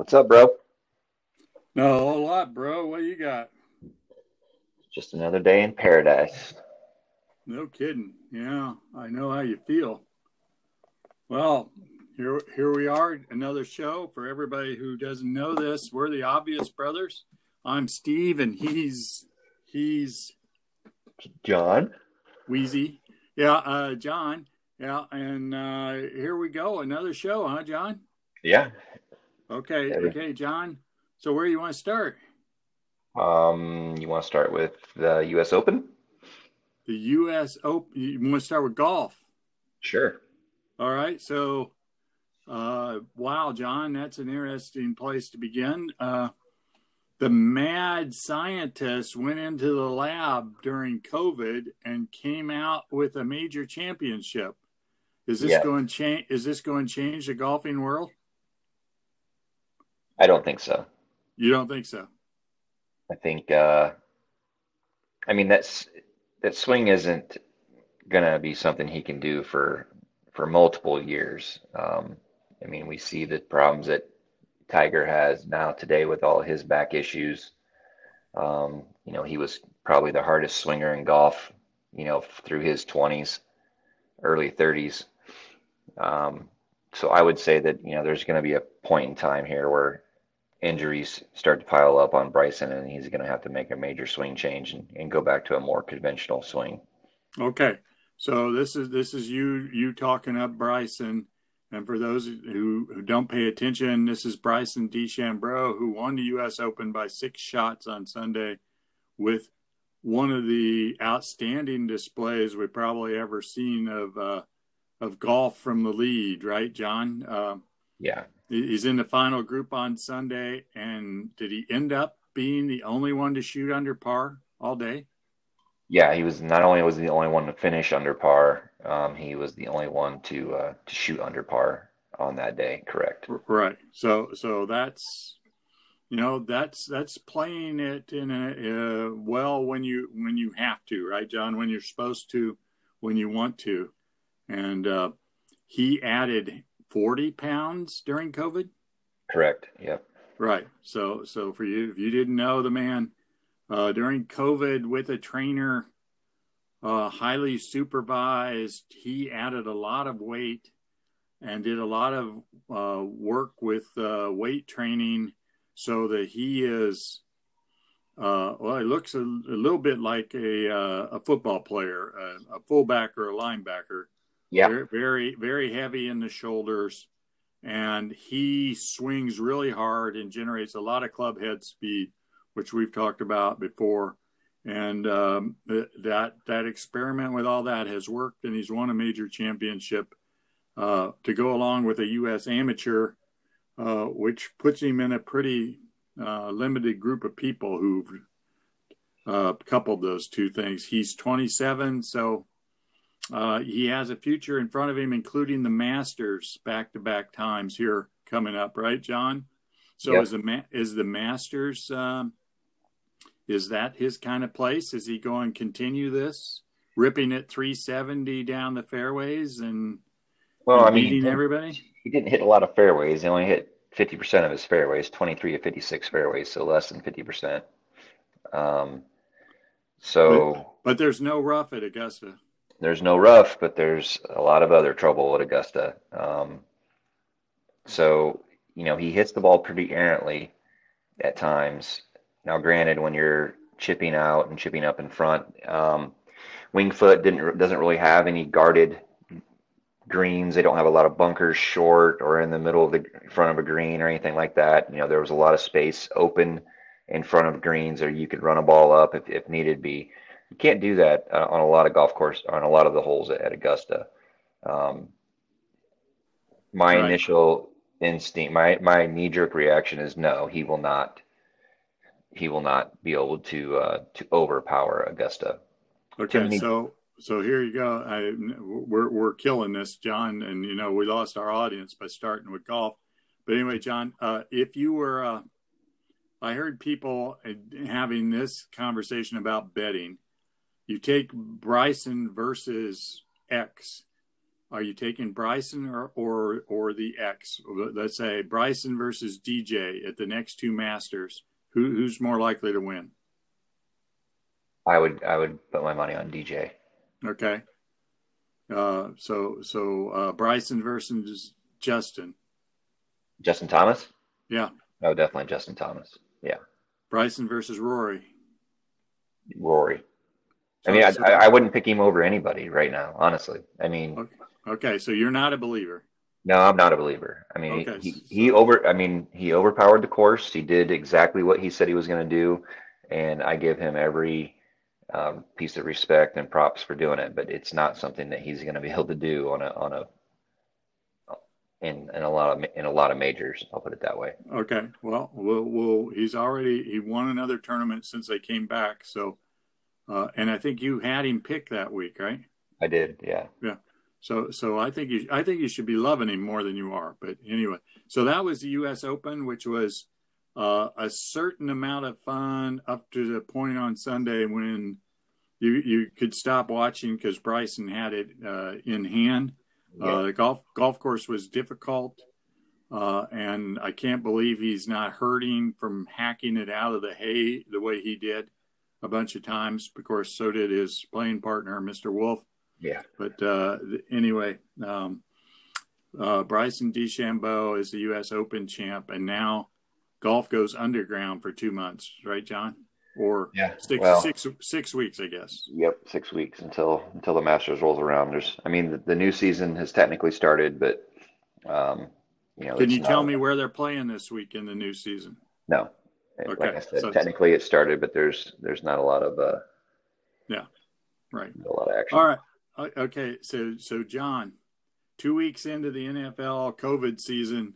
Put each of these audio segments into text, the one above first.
What's up, bro? No, a whole lot, bro. What you got? Just another day in paradise. No kidding. Yeah, I know how you feel. Well, here here we are, another show for everybody who doesn't know this. We're the Obvious Brothers. I'm Steve, and he's he's John. Wheezy. Yeah, uh, John. Yeah, and uh, here we go, another show, huh, John? Yeah. Okay, okay, John. So where do you want to start? Um, you want to start with the U.S. Open? The U.S. Open. You want to start with golf? Sure. All right. So, uh, wow, John, that's an interesting place to begin. Uh, the mad scientist went into the lab during COVID and came out with a major championship. Is this Yeah. going change? Is this going to change the golfing world? I don't think so. You don't think so? I think, uh, I mean, that's that swing isn't gonna be something he can do for for multiple years. Um, I mean, we see the problems that Tiger has now today with all his back issues. Um, you know, he was probably the hardest swinger in golf, you know, through his 20s, early 30s. Um, so I would say that, you know, there's going to be a point in time here where injuries start to pile up on Bryson and he's going to have to make a major swing change and, and go back to a more conventional swing. Okay. So this is this is you you talking up Bryson, and for those who, who don't pay attention, this is Bryson DeChambeau who won the U.S. Open by six shots on Sunday, with one of the outstanding displays we've probably ever seen of uh, of golf from the lead. Right, John? Uh, Yeah. he's in the final group on Sunday, and did he end up being the only one to shoot under par all day? Yeah, he was not only was he the only one to finish under par, um, he was the only one to uh, to shoot under par on that day. Correct. Right. So so that's you know that's that's playing it in a uh, well when you when you have to, right, John? When you're supposed to, when you want to, and uh, he added 40 pounds during COVID. Correct. Yep. Right. So so for you, if you didn't know the man uh, during COVID with a trainer, uh, highly supervised, he added a lot of weight and did a lot of uh, work with uh, weight training so that he is. Uh, well, he looks a, a little bit like a uh, a football player, a, a fullback or a linebacker Yeah. very, very, very heavy in the shoulders, and he swings really hard and generates a lot of club head speed, which we've talked about before. And um, that that experiment with all that has worked, and he's won a major championship uh, to go along with a U.S. amateur, uh, which puts him in a pretty uh, limited group of people who've uh, coupled those two things. He's 27, so uh, he has a future in front of him, including the Masters back to back times here coming up, right, John? So Yep. is the ma- is the Masters um, is that his kind of place? Is he going to continue this, ripping it 370 down the fairways and, Well, I mean, beating everybody? he didn't hit a lot of fairways. He only hit 50% of his fairways, 23 of 56 fairways, so less than 50%. Um, so But there's no rough at Augusta. There's no rough, but there's a lot of other trouble at Augusta. Um, so, you know, he hits the ball pretty errantly at times. Now, granted, when you're chipping out and chipping up in front, um, Wingfoot didn't doesn't really have any guarded greens. They don't have a lot of bunkers short or in the middle of the front of a green or anything like that. You know, there was a lot of space open in front of greens, or you could run a ball up if, if needed be. You can't do that uh, on a lot of golf course on a lot of the holes at, at Augusta. Um, my Right. initial instinct, my my knee jerk reaction is no, he will not. He will not be able to uh, to overpower Augusta. Okay, many- so so here you go. I, we're we're killing this, John, and you know we lost our audience by starting with golf. But anyway, John, uh, if you were, uh, I heard people having this conversation about betting. You take Bryson versus X. are you taking Bryson or or or the X? Let's say Bryson versus DJ at the next two Masters. Who who's more likely to win? I would I would put my money on DJ. Okay. Uh, so so uh, Bryson versus Justin. Justin Thomas. Yeah. Oh, definitely Justin Thomas. Yeah. Bryson versus Rory. Rory. I mean, I, I, wouldn't pick him over anybody right now, honestly. I mean, okay. okay, so you're not a believer. No, I'm not a believer. I mean, okay. he, he over. I mean, he overpowered the course. He did exactly what he said he was going to do, and I give him every um, piece of respect and props for doing it. But it's not something that he's going to be able to do on a on a in in a lot of in a lot of majors. I'll put it that way. Okay. Well, well, well he's already he won another tournament since they came back. So, uh, and I think you had him pick that week, right? I did. Yeah. Yeah. So, so I think you, I think you should be loving him more than you are. But anyway, so that was the U.S. Open, which was uh, a certain amount of fun up to the point on Sunday when you you could stop watching because Bryson had it uh, in hand. Yeah. Uh, the golf golf course was difficult, uh, and I can't believe he's not hurting from hacking it out of the hay the way he did a bunch of times. Of course, so did his playing partner, Mr. Wolff. Yeah. But uh, anyway, um, uh, Bryson DeChambeau is the U.S. Open champ, and now golf goes underground for two months, right, John? Or yeah, six, well, six, six weeks, I guess. Yep, six weeks until until the Masters rolls around. There's, I mean, the, the new season has technically started, but um, you know, can you tell me where they're playing this week in the new season? No, okay. like I said, so, technically it started, but there's there's not a lot of uh, yeah, right, a lot of action. All right, Okay, so so John, two weeks into the NFL COVID season,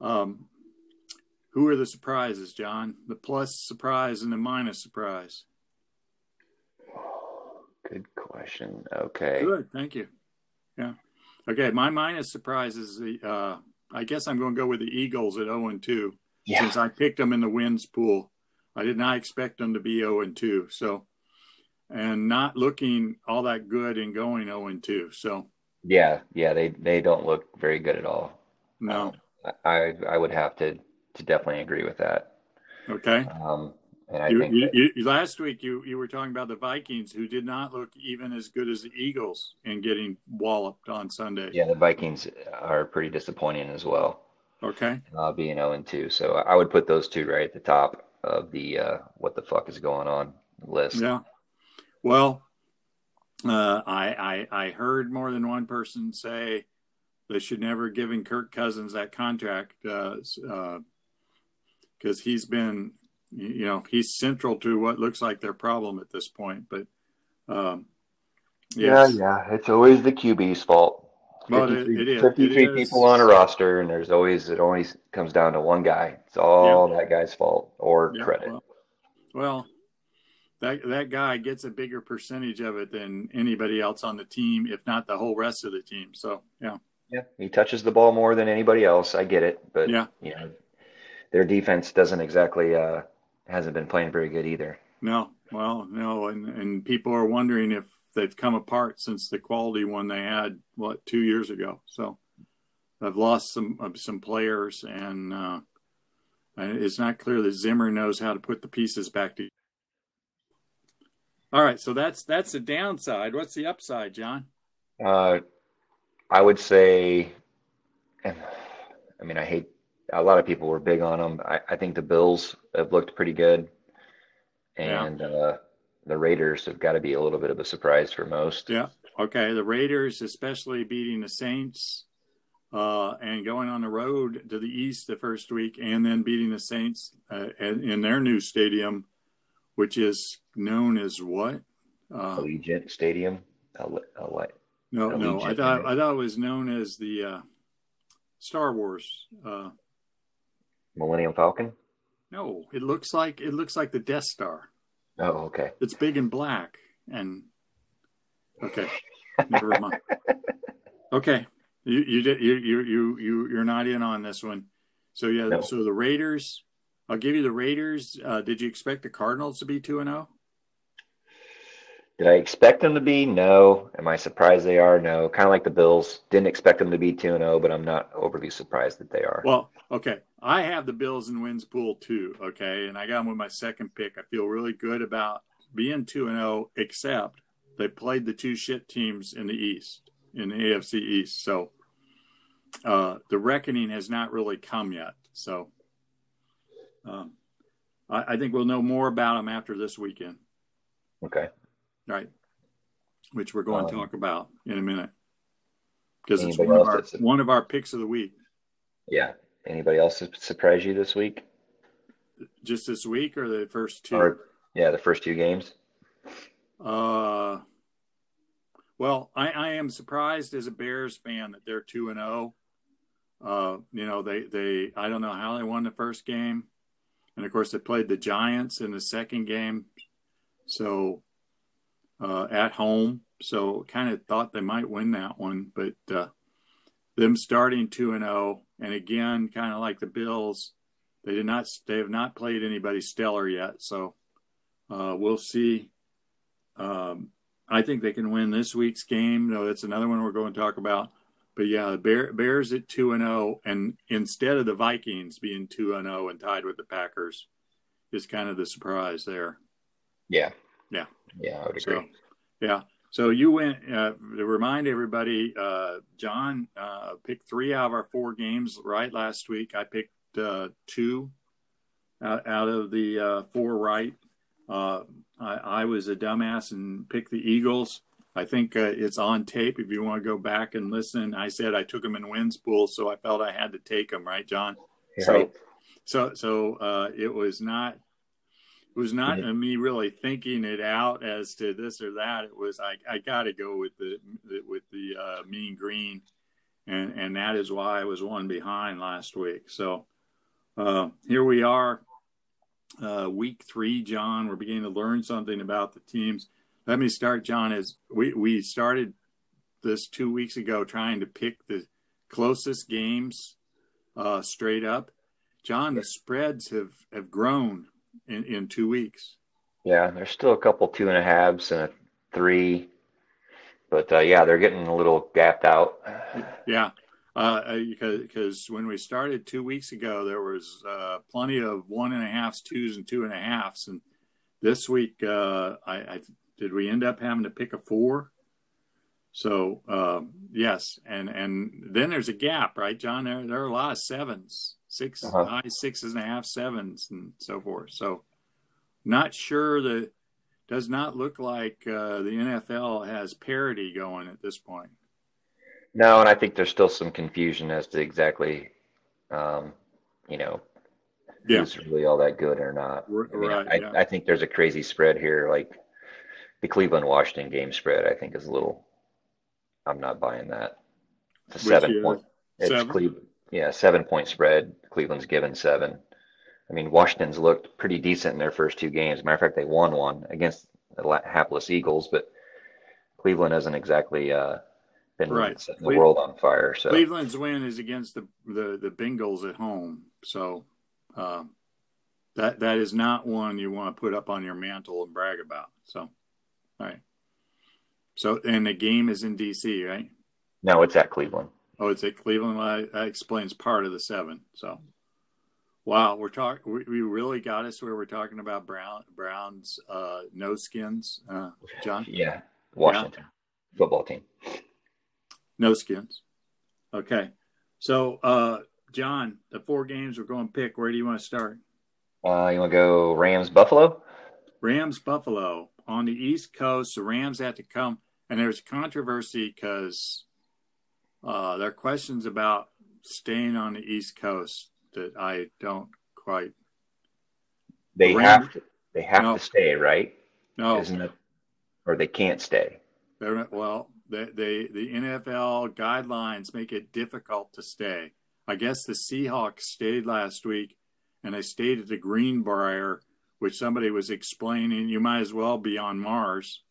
um, who are the surprises, John? The plus surprise and the minus surprise. Good question. Okay. Good. Thank you. Yeah. Okay. My minus surprise is the. Uh, I guess I'm going to go with the Eagles at 0 and 2 yeah. since I picked them in the wins pool. I did not expect them to be 0 and 2. So and not looking all that good and going 0 and 2. So yeah, yeah, they they don't look very good at all. No, um, I I would have to to definitely agree with that. Okay. Um, and I you, think you, that, you, last week you you were talking about the Vikings who did not look even as good as the Eagles in getting walloped on Sunday. Yeah, the Vikings are pretty disappointing as well. Okay. Uh, being 0 and 2, so I would put those two right at the top of the uh, what the fuck is going on list. Yeah. Well, uh, I, I I heard more than one person say they should never given Kirk Cousins that contract because uh, uh, he's been you know he's central to what looks like their problem at this point. But um, yes. yeah, yeah, it's always the QB's fault. Well, it, it is. 53 it people on a roster, and there's always it always comes down to one guy. It's all yeah. that guy's fault or yeah, credit. Well, well, that that guy gets a bigger percentage of it than anybody else on the team, if not the whole rest of the team. So yeah. Yeah, he touches the ball more than anybody else. I get it, but yeah, you know, their defense doesn't exactly uh, hasn't been playing very good either. No, well, no, and and people are wondering if they've come apart since the quality one they had what two years ago. So they've lost some some players, and uh, it's not clear that Zimmer knows how to put the pieces back together. All right, so that's that's the downside. What's the upside, John? Uh, I would say, I mean, I hate a lot of people were big on them. I, I think the Bills have looked pretty good, and yeah. The Raiders have got to be a little bit of a surprise for most. Yeah. Okay. The Raiders, especially beating the Saints, uh, and going on the road to the East the first week, and then beating the Saints uh, in their new stadium which is known as what? Uh, Allegiant Stadium. What? No, Allegiant, no. I thought I thought it was known as the uh, Star Wars. Uh, Millennium Falcon. No, it looks like it looks like the Death Star. Oh, okay. It's big and black, and okay, never mind. Okay, you you did you you you you you're not in on this one. So yeah, no. so the Raiders I'll give you the Raiders. Uh, did you expect the Cardinals to be two and zero? Did I expect them to be? No. Am I surprised they are? No. Kind of like the Bills. Didn't expect them to be 2 0, but I'm not overly surprised that they are. Well, okay. I have the Bills in wins pool too. Okay. And I got them with my second pick. I feel really good about being 2 0, except they played the two shit teams in the East, in the AFC East. So uh, the reckoning has not really come yet. So um, I, I think we'll know more about them after this weekend. Okay. Right. Which we're going um, to talk about in a minute. Because it's one of, our, that's- one of our picks of the week. Yeah. Anybody else su- surprise you this week? Just this week or the first two? Or yeah, the first two games. Uh, well, I, I am surprised as a Bears fan that they're two and zero. Uh, you know, they they I don't know how they won the first game, and of course they played the Giants in the second game, so uh, at home. So kind of thought they might win that one, but uh, them starting two and zero, and again, kind of like the Bills, they did not they have not played anybody stellar yet. So uh, we'll see. Um, I think they can win this week's game. No, that's another one we're going to talk about. But yeah, Bear, Bears at two and zero, and instead of the Vikings being two and zero and tied with the Packers, is kind of the surprise there. Yeah. Yeah. Yeah, I would agree. So, yeah. So you went uh, to remind everybody. Uh, John uh, picked three out of our four games right last week. I picked uh, two out, out of the uh, four right. Uh, I, I was a dumbass and picked the Eagles. I think uh, it's on tape. If you want to go back and listen, I said I took them in wins pool, so I felt I had to take them. Right, John? So, so, so uh, it was not. It was not Mhm. me really thinking it out as to this or that. It was I, I got to go with the, the with the uh, mean green, and and that is why I was one behind last week. So uh, here we are, uh, week three, John. We're beginning to learn something about the teams. Let me start, John. As we we started this two weeks ago, trying to pick the closest games uh, straight up. John, the spreads have have grown in, in two weeks. Yeah, there's still a couple two and a halves and a three, but uh, yeah, they're getting a little gapped out. Yeah, uh, because because when we started two weeks ago, there was uh, plenty of one and a halfs, twos, and two and a halfs, and this week, uh, I, I did we end up having to pick a four. So um, yes, and and then there's a gap, right, John? There there are a lot of sevens, 6 Uh-huh. high sixes and a half, sevens, and so forth. So not sure that does not look like uh, the NFL has parity going at this point. No, and I think there's still some confusion as to exactly, um, you know, Yeah. who's really all that good or not. R- I, mean, right, I, yeah. I think there's a crazy spread here. Like the Cleveland Washington game spread, I think is a little. I'm not buying that. It's a Which seven point. It's seven? Cleveland. Yeah, seven point spread. Cleveland's given seven. I mean, Washington's looked pretty decent in their first two games. Matter of fact, they won one against the hapless Eagles, but Cleveland hasn't exactly uh, been Right. setting the world on fire. So Cleveland's win is against the the, the Bengals at home, so um, that that is not one you want to put up on your mantle and brag about. So, all right. So, and the game is in DC, right? no, it's at Cleveland. Oh, it's at Cleveland. Well, that explains part of the seven. So, wow, we're talking. We, we really got us where we're talking about Brown Brown's uh, no skins, uh, John. Yeah, Washington football team. No skins. Okay. So, uh, John, the four games we're going to pick. Where do you want to start? Uh, you want to go Rams Buffalo? Rams Buffalo on the East Coast. The Rams had to come, and there's controversy because uh, there are questions about staying on the East Coast that I don't quite. They Rams- have to. They have No. to stay, right? No, Isn't it? Or they can't stay. They're, well, they, they, the NFL guidelines make it difficult to stay. I guess the Seahawks stayed last week, and they stayed at the Greenbrier, which somebody was explaining. You might as well be on Mars.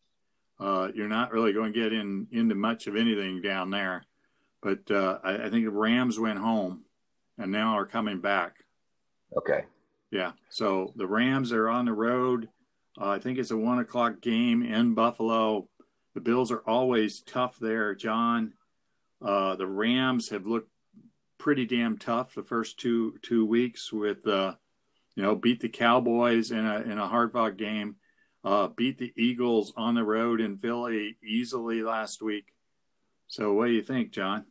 Uh, you're not really going to get in into much of anything down there. But uh, I, I think the Rams went home, and now are coming back. Okay. Yeah. So the Rams are on the road. Uh, I think it's a one o'clock game in Buffalo. The Bills are always tough there, John. Uh, the Rams have looked pretty damn tough the first two two weeks with uh, you know beat the Cowboys in a in a hard fought game, uh, beat the Eagles on the road in Philly easily last week. So what do you think, John?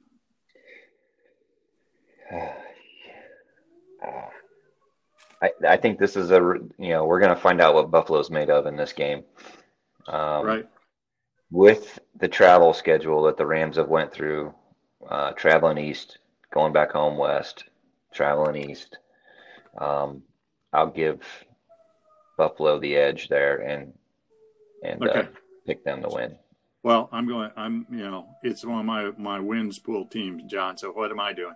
I, I think this is a you know we're going to find out what Buffalo's made of in this game. Um, right. With the travel schedule that the Rams have went through, uh, traveling east, going back home west, traveling east, um, I'll give Buffalo the edge there and and uh, okay. uh, pick them to win. Well, I'm going. I'm you know it's one of my my wins pool teams, John. So what am I doing?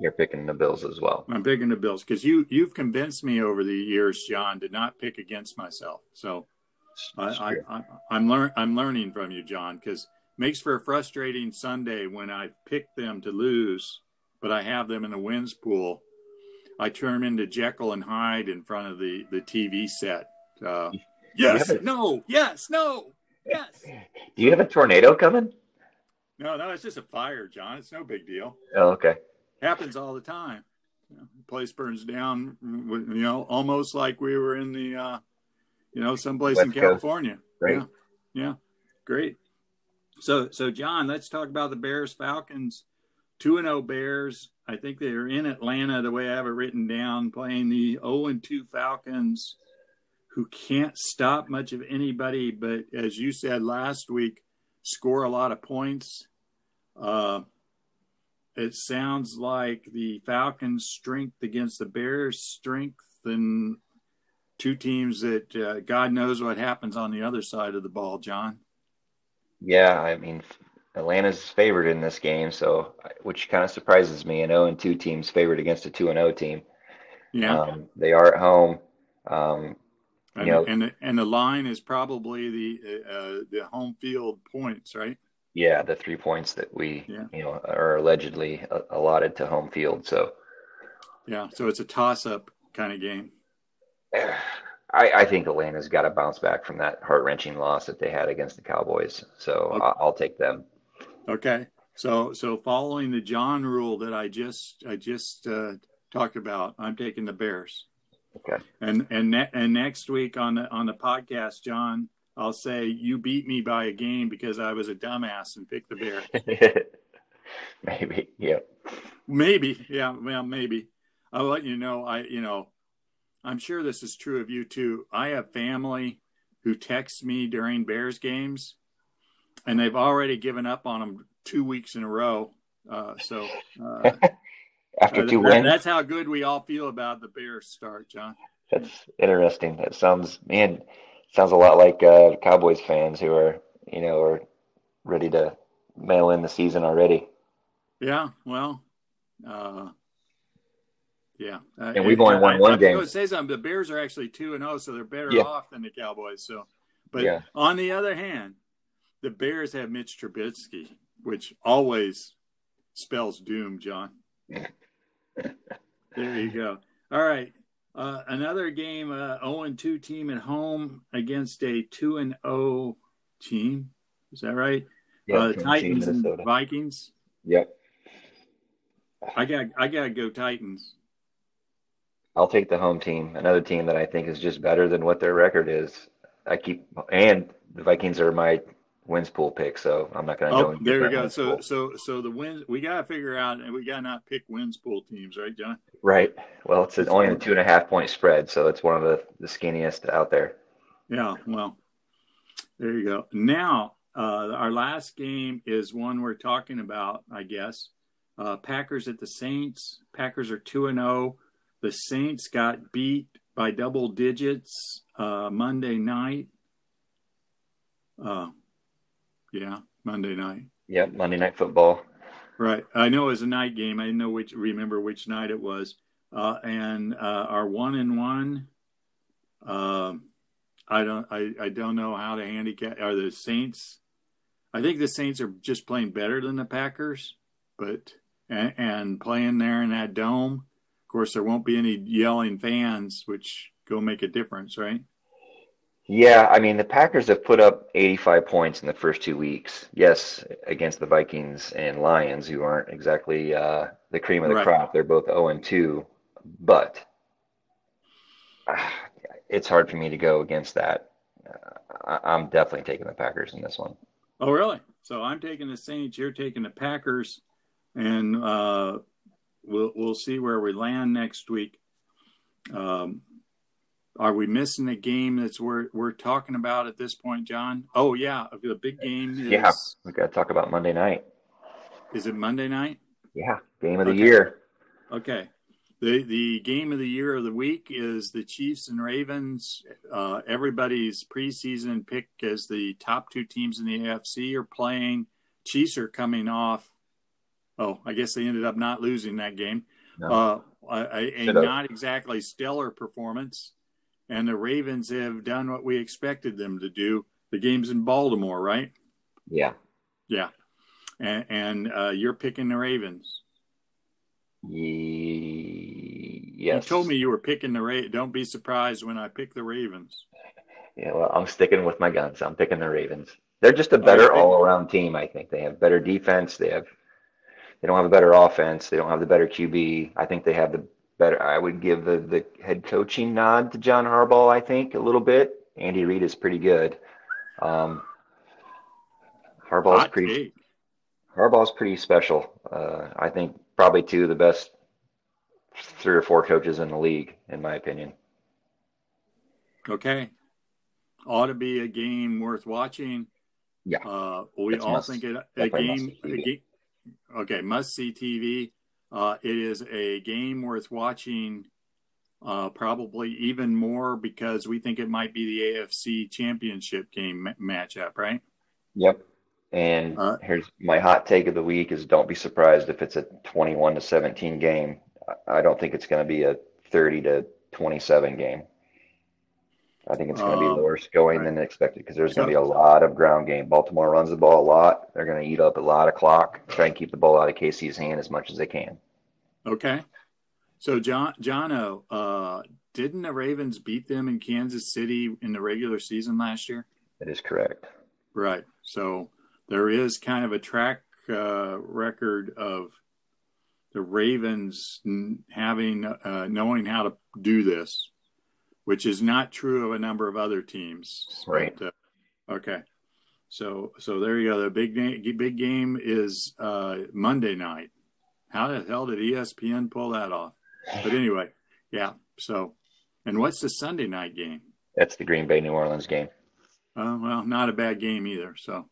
You're picking the Bills as well. I'm picking the Bills because you you've convinced me over the years, John, to not pick against myself. So I, I, I am learn I'm learning from you, John, because makes for a frustrating Sunday when I pick them to lose, but I have them in the wins pool. I turn into Jekyll and Hyde in front of the the TV set. Uh, yes, no, yes, no, yes. Do you have a tornado coming? No, no, it's just a fire, John. It's no big deal. Oh, okay happens all the time. You know, place burns down, you know, almost like we were in the, uh, you know, someplace West in California. Right. Yeah. yeah. Great. So, so John, let's talk about the Bears Falcons. Two and zero oh Bears. I think they are in Atlanta, the way I have it written down, playing the zero oh and two Falcons, who can't stop much of anybody. But as you said last week, score a lot of points. Uh, it sounds like the Falcons' strength against the Bears' strength, and two teams that uh, God knows what happens on the other side of the ball. John. Yeah, I mean, Atlanta's favored in this game, so which kind of surprises me. An 0 and 2 team's favored against a 2 and 0 team. Yeah, um, they are at home. Um, and, know, and the, and the line is probably the uh, the home field points, right? Yeah, the three points that we, yeah. you know, are allegedly allotted to home field. So, yeah, so it's a toss-up kind of game. I, I think Atlanta's got to bounce back from that heart-wrenching loss that they had against the Cowboys. So okay. I'll, I'll take them. Okay. So, so following the John rule that I just I just uh, talked about, I'm taking the Bears. Okay. And and ne- and next week on the on the podcast, John, I'll say you beat me by a game because I was a dumbass and picked the Bears. maybe, yeah. Maybe, yeah. Well, maybe. I'll let you know. I, you know, I'm sure this is true of you too. I have family who text me during Bears games, and they've already given up on them two weeks in a row. Uh, so uh, after two uh, wins, that's how good we all feel about the Bears start, John. That's interesting. That sounds, man sounds a lot like uh, Cowboys fans who are, you know, are ready to mail in the season already. Yeah, well, uh, yeah, uh, and we've only won one game. I say something. The Bears are actually two and zero, oh, so they're better yeah. off than the Cowboys. So, but yeah. on the other hand, the Bears have Mitch Trubisky, which always spells doom, John. there you go. All right. Uh, another game, uh, 0 and 2 team at home against a 2 and 0 team. Is that right? Yeah, uh, Titans and Vikings. Yep. I got I got to go Titans. I'll take the home team. Another team that I think is just better than what their record is. I keep and the Vikings are my wins pool pick, so I'm not going to oh, go. there we go. So pool. so so the wins we got to figure out, and we got to not pick wins pool teams, right, John? Right. Well, it's only a two and a half point spread, so it's one of the the skinniest out there. Yeah. Well, there you go. Now, uh, our last game is one we're talking about, I guess. Uh, Packers at the Saints. Packers are two and zero. Oh. The Saints got beat by double digits uh, Monday night. Uh, yeah, Monday night. Yep, Monday night football. Right. I know it was a night game. I didn't know which remember which night it was. Uh, and uh, our one and one. Uh, I don't. I, I don't know how to handicap. Are the Saints? I think the Saints are just playing better than the Packers, but and, and playing there in that dome. Of course, there won't be any yelling fans, which go make a difference, right? Yeah, I mean, the Packers have put up 85 points in the first two weeks. Yes, against the Vikings and Lions, who aren't exactly uh, the cream of the Right. crop. They're both 0 and 2, but uh, it's hard for me to go against that. Uh, I- I'm definitely taking the Packers in this one. Oh, really? So I'm taking the Saints. You're taking the Packers, and uh, we'll we'll see where we land next week. Um, are we missing a game that's we're we're talking about at this point, John? Oh yeah, the big game is Yeah. We got to talk about Monday night. is it Monday night? Yeah, game of the Okay. year. Okay. The the game of the year of the week is the Chiefs and Ravens. Uh, everybody's preseason pick as the top two teams in the AFC are playing. Chiefs are coming off. Oh, I guess they ended up not losing that game. No. Uh, a, a, a not exactly stellar performance, and the Ravens have done what we expected them to do. The game's in Baltimore, right? Yeah. Yeah, and, and uh, you're picking the Ravens. Ye- Yes. You told me you were picking the Ravens. Don't be surprised when I pick the Ravens. Yeah, well, I'm sticking with my guns. I'm picking the Ravens. They're just a better Okay. all-around team, I think. They have better defense. They have they don't have a better offense. They don't have the better QB. I think they have the better I would give the, the head coaching nod to John Harbaugh, I think, a little bit. Andy Reid is pretty good. Um Harbaugh's Hot pretty take. Harbaugh's pretty special. Uh, I think probably two of the best three or four coaches in the league, in my opinion. Okay. Ought to be a game worth watching. Yeah. Uh, we It's all must- think it a game. A game okay, must see TV. Uh, it is a game worth watching. Uh, probably even more because we think it might be the AFC Championship game ma- matchup, right? Yep. And Uh, here's my hot take of the week is don't be surprised if it's a 21 to 17 game. I don't think it's going to be a 30 to 27 game. I think it's going to be Um, lower scoring right. than expected because there's going to be a lot of ground game. Baltimore runs the ball a lot. They're going to eat up a lot of clock, try and keep the ball out of Casey's hand as much as they can. Okay. So John Jono, uh, didn't the Ravens beat them in Kansas City in the regular season last year? That is correct. Right. So there is kind of a track uh, record of the Ravens having uh, knowing how to do this, which is not true of a number of other teams. Right. But, uh, okay. So so there you go. The big game, big game is uh, Monday night. How the hell did ESPN pull that off? But anyway, yeah. So, and what's the Sunday night game? That's the Green Bay New Orleans game. Uh, well, not a bad game either. So,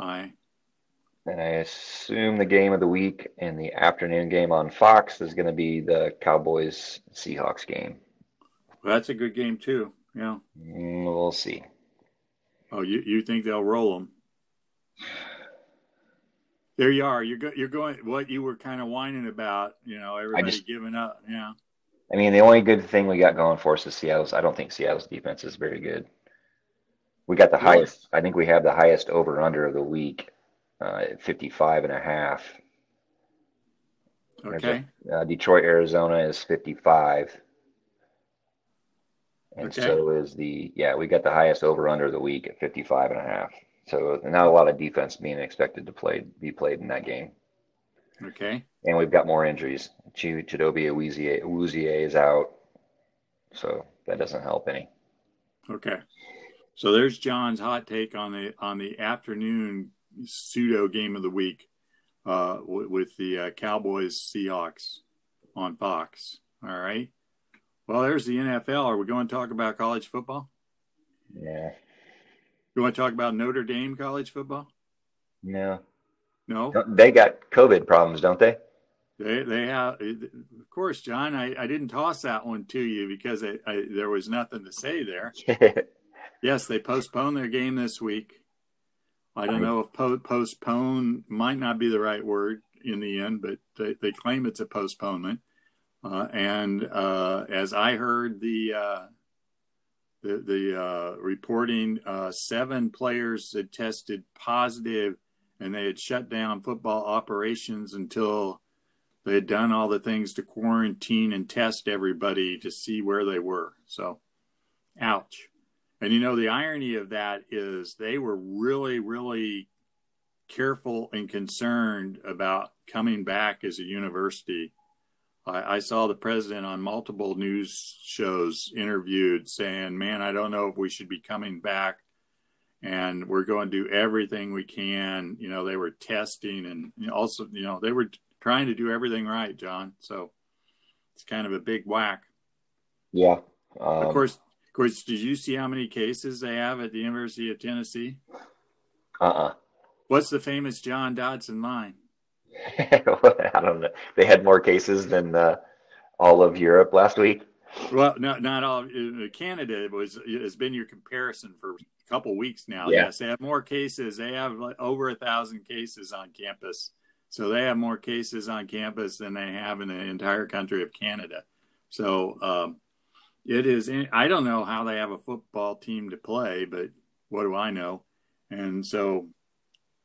I And I assume the game of the week and the afternoon game on Fox is going to be the Cowboys Seahawks game. Well, that's a good game too. Yeah. Mm, We'll see. Oh, you you think they'll roll them? There you are. You're go, you're going. What you were kind of whining about, you know, everybody just- giving up. Yeah. I mean, the only good thing we got going for us is Seattle's. I don't think Seattle's defense is very good. We got the Really? highest, I think we have the highest over under of the week uh, at 55 and a half. Okay. a- uh, Detroit, Arizona is 55. And Okay. so is the, yeah, we got the highest over under of the week at 55 and a half. So not a lot of defense being expected to play, be played in that game. Okay. And we've got more injuries. Ch- Chidobe Awuzie is out. So that doesn't help any. Okay. So there's John's hot take on the on the afternoon pseudo game of the week uh, w- with the uh, Cowboys Seahawks on Fox. All right. Well, there's the NFL. Are we going to talk about college football? Yeah. You want to talk about Notre Dame college football? No. No. They got COVID problems, don't they? They they have, of course, John. I, I didn't toss that one to you because I, I, there was nothing to say there. Yes, they postponed their game this week. I don't know if po- postpone might not be the right word in the end, but they, they claim it's a postponement. Uh, and uh, as I heard the uh, the, the uh, reporting, uh, seven players had tested positive, and they had shut down football operations until they had done all the things to quarantine and test everybody to see where they were. So, ouch. And you know, the irony of that is they were really, really careful and concerned about coming back as a university. I, I, saw the president on multiple news shows interviewed saying, Man, I don't know if we should be coming back. And we're going to do everything we can. You know, they were testing and also, you know, they were trying to do everything right, John. So it's kind of a big whack. Yeah. Um, of course, of course, did you see how many cases they have at the University of Tennessee? Uh uh-uh. uh What's the famous John Dodson line? I don't know. They had more cases than uh, all of Europe last week. Well, no, not all. Uh, Canada was has been your comparison for a couple weeks now. Yeah. Yes, they have more cases. They have like over a thousand cases on campus, so they have more cases on campus than they have in the entire country of Canada. So um, it is. I don't know how they have a football team to play, but what do I know? And so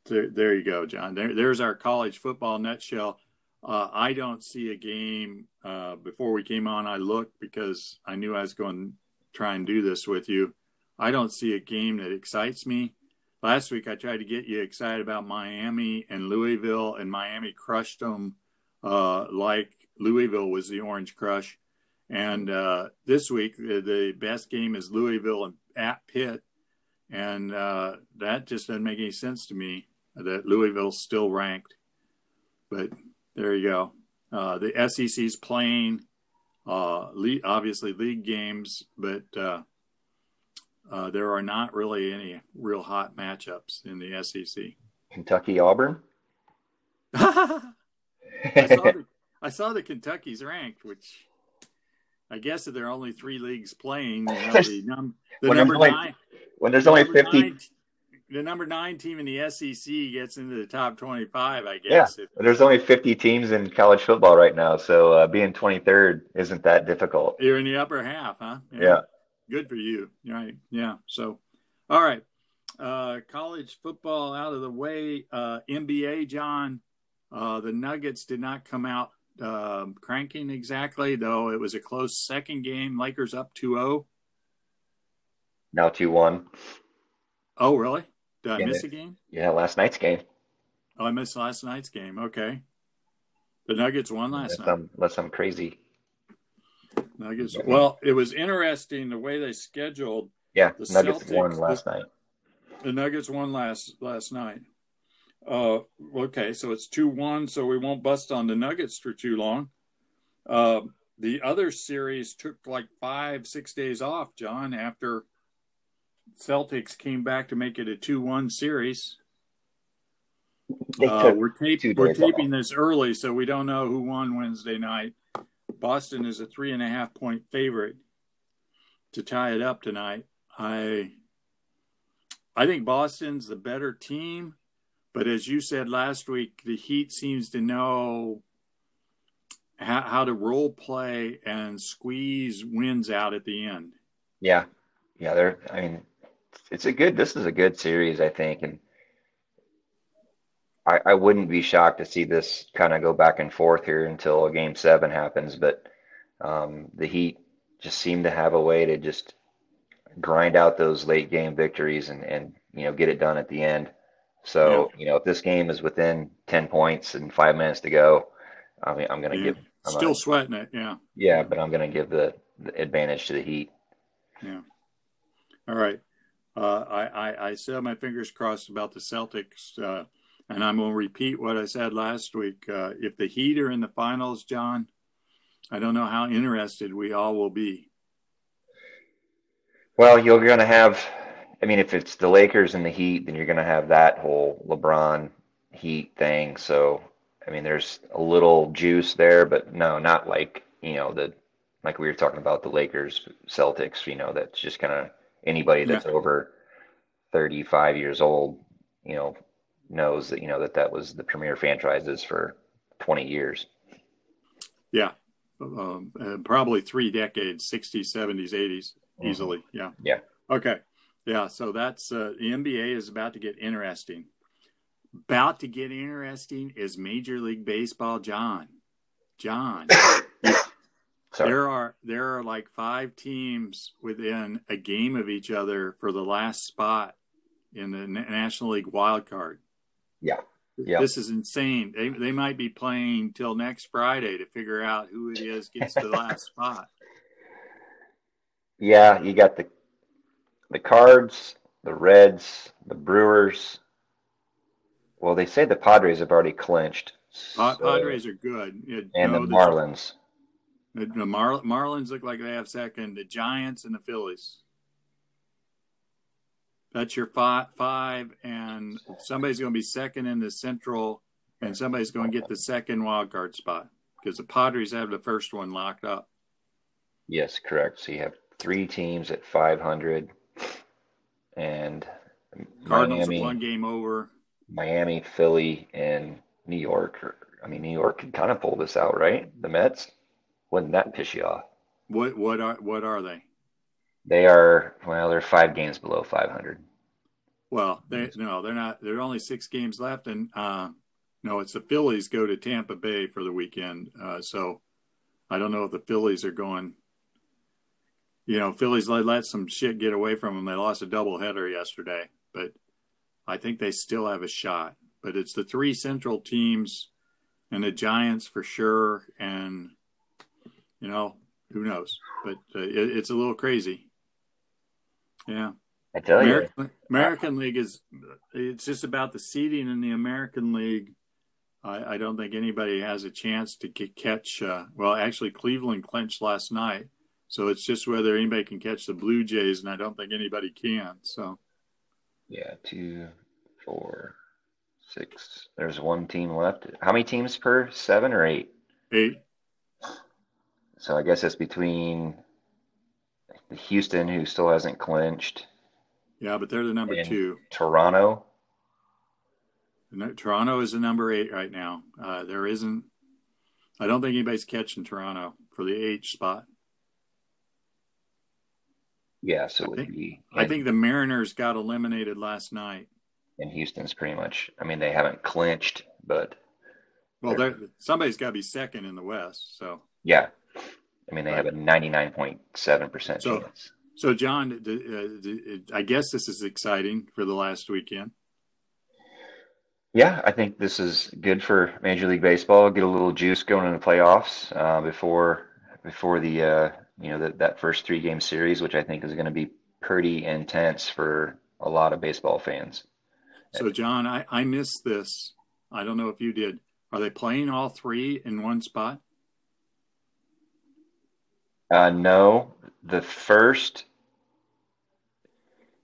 there, there you go, John. There, there's our college football nutshell. Uh, I don't see a game. Uh, before we came on, I looked because I knew I was going to try and do this with you. I don't see a game that excites me. Last week, I tried to get you excited about Miami and Louisville, and Miami crushed them uh, like Louisville was the Orange Crush. And uh, this week, the, the, best game is Louisville and at Pitt, and uh, that just doesn't make any sense to me that Louisville's still ranked. But there you go. Uh, the SEC's playing, uh, league, obviously league games, but uh, uh, there are not really any real hot matchups in the SEC. Kentucky Auburn. I, saw the, I saw the Kentucky's ranked, which I guess if there are only three leagues playing, you know, the, num- the number only, nine. When there's the only fifty, nine, the number nine team in the SEC gets into the top twenty-five. I guess. Yeah, there's only fifty teams in college football right now, so uh, being twenty-third isn't that difficult. You're in the upper half, huh? Yeah. yeah. Good for you, right? Yeah. So, all right. Uh, college football out of the way. Uh, NBA, John. Uh, the Nuggets did not come out uh, cranking exactly, though it was a close second game. Lakers up 2 0. Now 2 1. Oh, really? Did I miss a game? Yeah, last night's game. Oh, I missed last night's game. Okay. The Nuggets won last unless night. I'm, unless I'm crazy. Nuggets. Well, it was interesting the way they scheduled. Yeah, the Nuggets Celtics, won last the, night. The Nuggets won last last night. Uh, okay, so it's 2 1, so we won't bust on the Nuggets for too long. Uh, the other series took like five, six days off, John, after Celtics came back to make it a 2 1 series. Uh, we're, tape, we're taping off. this early, so we don't know who won Wednesday night. Boston is a three and a half point favorite to tie it up tonight. I I think Boston's the better team. But as you said last week, the Heat seems to know how, how to role play and squeeze wins out at the end. Yeah, yeah. They're. I mean, it's a good. This is a good series, I think, and I, I wouldn't be shocked to see this kind of go back and forth here until game seven happens. But um, the Heat just seem to have a way to just grind out those late game victories and and you know get it done at the end. So, yeah. you know, if this game is within 10 points and five minutes to go, I mean, I'm going to yeah. give. I'm Still gonna, sweating it, yeah. Yeah, but I'm going to give the, the, advantage to the Heat. Yeah. All right. Uh, I, I, I still have my fingers crossed about the Celtics, uh, and I'm going to repeat what I said last week. Uh, if the Heat are in the finals, John, I don't know how interested we all will be. Well, you're going to have I mean, if it's the Lakers and the Heat, then you're going to have that whole LeBron Heat thing. So, I mean, there's a little juice there, but no, not like you know the like we were talking about the Lakers Celtics. You know, that's just kind of anybody that's yeah. over 35 years old, you know, knows that you know that that was the premier franchises for 20 years. Yeah, um, probably three decades, 60s, 70s, 80s, easily. Mm-hmm. Yeah. Yeah. Okay. Yeah, so that's uh, the NBA is about to get interesting. About to get interesting is Major League Baseball, John. John. Sorry. There are there are like five teams within a game of each other for the last spot in the National League wild card. Yeah. Yeah. This is insane. They they might be playing till next Friday to figure out who it is gets the last spot. Yeah, you got the the Cards, the Reds, the Brewers. Well, they say the Padres have already clinched. So, Padres are good. You and the Marlins. The, the Mar- Marlins look like they have second. The Giants and the Phillies. That's your five, five, and somebody's going to be second in the Central, and somebody's going to get the second wild card spot because the Padres have the first one locked up. Yes, correct. So you have three teams at 500, and Cardinals Miami, one game over. Miami, Philly, and New York. I mean, New York can kind of pull this out, right? The Mets. Wouldn't that piss you off? What what are what are they? They are well, they're five games below 500. Well, they no, they're not. There are only six games left, and uh, no, it's the Phillies go to Tampa Bay for the weekend. Uh, so I don't know if the Phillies are going. You know, Phillies let, let some shit get away from them. They lost a doubleheader yesterday, but I think they still have a shot. But it's the three Central teams and the Giants for sure, and you know who knows. But uh, it, it's a little crazy. Yeah. I tell American, you, American League is it's just about the seeding in the American League. I, I don't think anybody has a chance to catch. Uh, well, actually, Cleveland clinched last night, so it's just whether anybody can catch the Blue Jays, and I don't think anybody can. So, yeah, two, four, six. There's one team left. How many teams per seven or eight? Eight. So I guess it's between Houston, who still hasn't clinched. Yeah, but they're the number two. Toronto. Toronto is the number eight right now. Uh, there isn't. I don't think anybody's catching Toronto for the H spot. Yeah, so I think, be, I think the Mariners got eliminated last night. And Houston's pretty much. I mean, they haven't clinched, but well, there somebody's got to be second in the West. So yeah, I mean, they right. have a ninety nine point seven percent chance. So, John, uh, I guess this is exciting for the last weekend. Yeah, I think this is good for Major League Baseball. Get a little juice going in the playoffs uh, before before the uh, you know the, that first three game series, which I think is going to be pretty intense for a lot of baseball fans. So, John, I, I missed this. I don't know if you did. Are they playing all three in one spot? Uh, no, the first.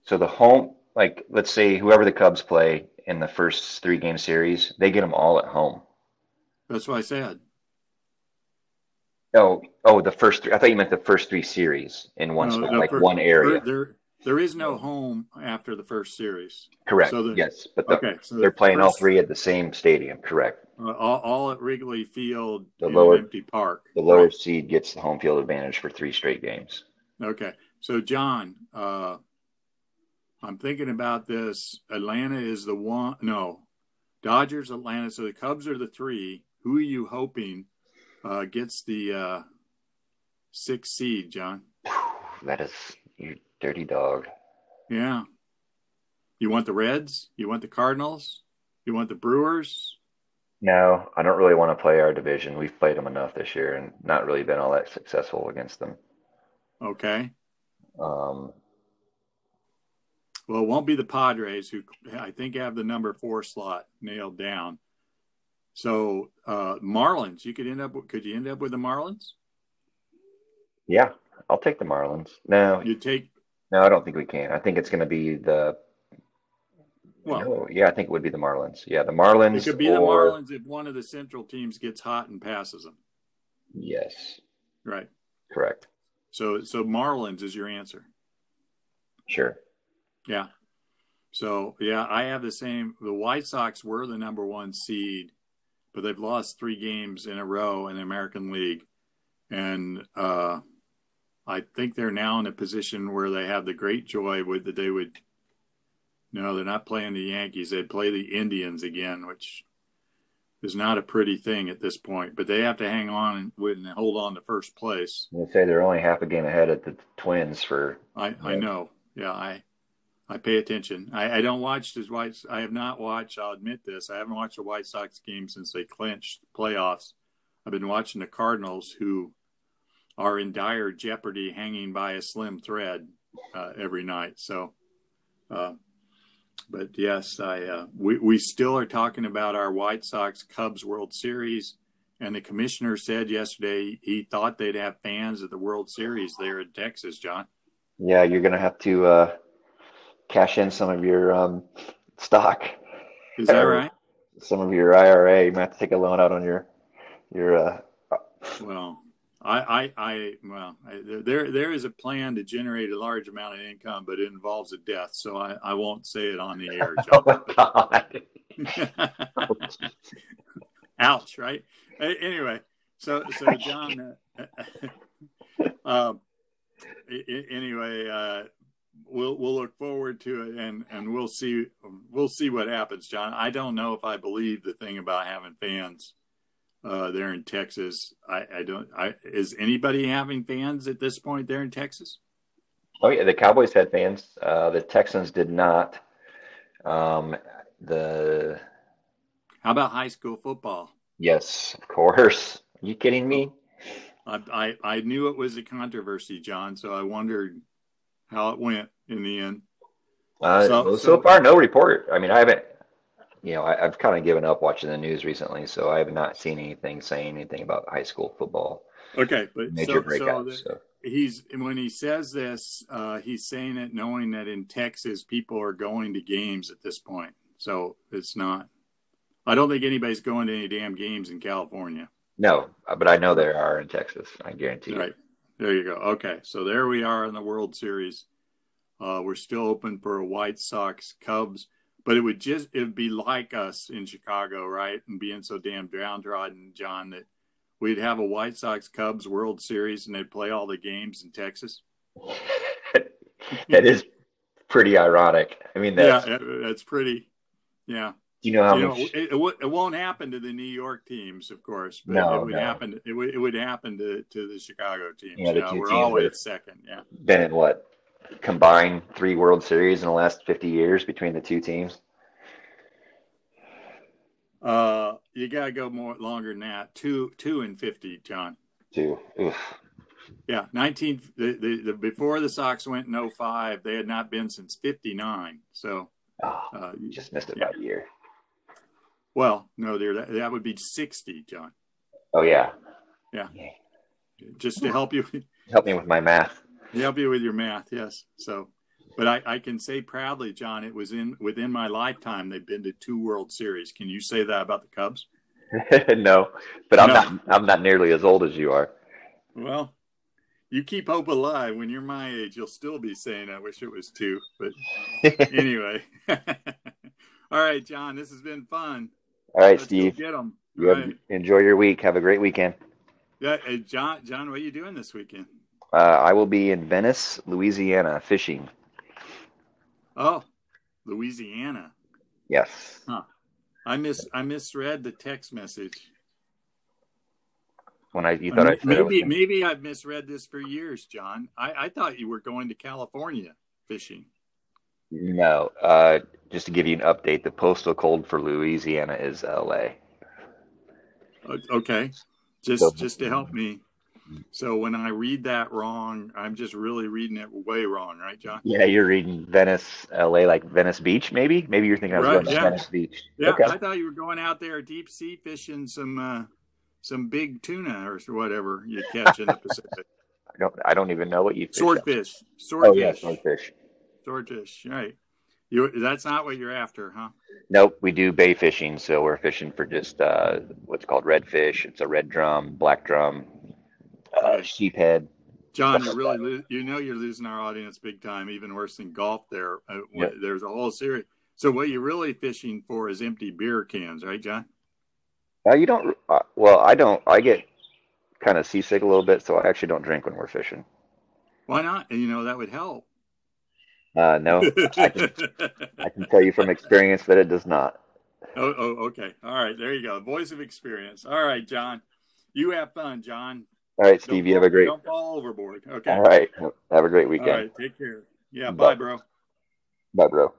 So the home, like let's say whoever the Cubs play in the first three game series, they get them all at home. That's what I said. Oh, oh, the first three. I thought you meant the first three series in one no, spot, like first, one area. There, there is no home after the first series. Correct. So the, yes, but the, okay, so they're the playing first, all three at the same stadium. Correct. Uh, all, all, at Wrigley Field the lower, empty park. The lower right. seed gets the home field advantage for three straight games. Okay. So, John, uh, I'm thinking about this. Atlanta is the one. No, Dodgers, Atlanta. So the Cubs are the three. Who are you hoping uh, gets the uh, sixth seed, John? That is you dirty dog. Yeah. You want the Reds? You want the Cardinals? You want the Brewers? No, I don't really want to play our division. We've played them enough this year and not really been all that successful against them. Okay. Um, well, it won't be the Padres, who I think have the number four slot nailed down. So uh, Marlins, you could end up. Could you end up with the Marlins? Yeah, I'll take the Marlins. No, you take. No, I don't think we can. I think it's going to be the well, no, yeah, I think it would be the Marlins. Yeah, the Marlins. It could be or... the Marlins if one of the Central teams gets hot and passes them. Yes. Right. Correct. So, so Marlins is your answer. Sure. Yeah. So, yeah, I have the same. The White Sox were the number one seed, but they've lost three games in a row in the American League, and uh, I think they're now in a position where they have the great joy with that they would no, they're not playing the Yankees. They'd play the Indians again, which is not a pretty thing at this point. But they have to hang on and, hold on to first place. They say they're only half a game ahead of the Twins for. I, I know. Yeah, I I pay attention. I, I don't watch the White. I have not watched. I'll admit this. I haven't watched the White Sox game since they clinched the playoffs. I've been watching the Cardinals, who are in dire jeopardy, hanging by a slim thread uh, every night. So, uh, but yes, I uh, we we still are talking about our White Sox Cubs World Series, and the commissioner said yesterday he thought they'd have fans at the World Series there in Texas. John. Yeah, you're gonna have to uh, cash in some of your um, stock. Is that right? Some of your IRA. You might have to take a loan out on your your. Uh, well, I, I, I well, I, there, there is a plan to generate a large amount of income, but it involves a death. So I, I won't say it on the air, John. oh Ouch! Right. Anyway, so, so John. Uh, uh, anyway, uh, we'll we'll look forward to it, and and we'll see we'll see what happens, John. I don't know if I believe the thing about having fans uh, there in Texas. I, I don't. I is anybody having fans at this point there in Texas? Oh yeah, the Cowboys had fans. Uh, the Texans did not. Um, the how about high school football? Yes, of course. Are you kidding me? I, I, I knew it was a controversy, John. So I wondered how it went in the end. Uh, so, so, so, far, no report. I mean, I haven't you know, I, have kind of given up watching the news recently, so I have not seen anything saying anything about high school football. Okay, but major so, breakout. So, the, so he's when he says this, uh, he's saying it knowing that in Texas people are going to games at this point. So it's not. I don't think anybody's going to any damn games in California. No, but I know there are in Texas. I guarantee. You. Right there, you go. Okay, so there we are in the World Series. Uh, we're still open for a White Sox Cubs but it would just it would be like us in Chicago, right? And being so damn downtrodden, John, that we'd have a White Sox Cubs World Series and they'd play all the games in Texas. that is pretty ironic. I mean, that's, yeah, that's pretty. Yeah. Do you know how you much? Know, it, it, it, won't happen to the New York teams, of course, but no, it would no. happen. It would it would happen to, to the Chicago teams. Yeah, the you know, we're always second. Yeah. Been in what combined three World Series in the last 50 years between the two teams? Uh, you got to go more longer than that. Two, two and 50, John. Two. Oof. Yeah, 19 the, the, the, before the Sox went in 05, they had not been since 59. So oh, uh, you just missed it yeah. by a year. Well, no, there that, that would be 60, John. Oh yeah. Yeah. Just to help you help me with my math help you with your math, yes. So, but I, I can say proudly, John, it was in within my lifetime they've been to two World Series. Can you say that about the Cubs? no, but I'm no. not. I'm not nearly as old as you are. Well, you keep hope alive. When you're my age, you'll still be saying, "I wish it was two. But anyway, all right, John, this has been fun. All right, Let's Steve. Get them. Right. Enjoy your week. Have a great weekend. Yeah, hey, John. John, what are you doing this weekend? Uh, I will be in Venice, Louisiana, fishing. Oh, Louisiana. Yes. Huh. I miss I misread the text message. When I you thought I, I maybe maybe I've misread this for years, John. I, I thought you were going to California fishing. No, uh, just to give you an update, the postal code for Louisiana is L.A. Okay, just so, just to help me. So when I read that wrong, I'm just really reading it way wrong, right, John? Yeah, you're reading Venice, LA, like Venice Beach, maybe. Maybe you're thinking I was right, going to. Venice Beach. Yeah, okay. I thought you were going out there deep sea fishing some uh, some big tuna or whatever you catch in the Pacific. I don't. I don't even know what you fish swordfish. Swordfish. Oh yeah, swordfish. Swordfish. Right. You. That's not what you're after, huh? Nope. We do bay fishing, so we're fishing for just uh, what's called redfish. It's a red drum, black drum, uh, sheephead. John, you really lo- you know you're losing our audience big time, even worse than golf. There, uh, yep. there's a whole series. So what you're really fishing for is empty beer cans, right, John? Uh, you don't. Uh, well, I don't. I get kind of seasick a little bit, so I actually don't drink when we're fishing. Why not? You know that would help. Uh, no, I can, I can tell you from experience that it does not. Oh, oh, okay. All right. There you go. Voice of experience. All right, John. You have fun, John. All right, Steve. Don't you have a great. Don't fall overboard. Okay. All right. Have a great weekend. All right. Take care. Yeah. Bye, bye bro. Bye, bro.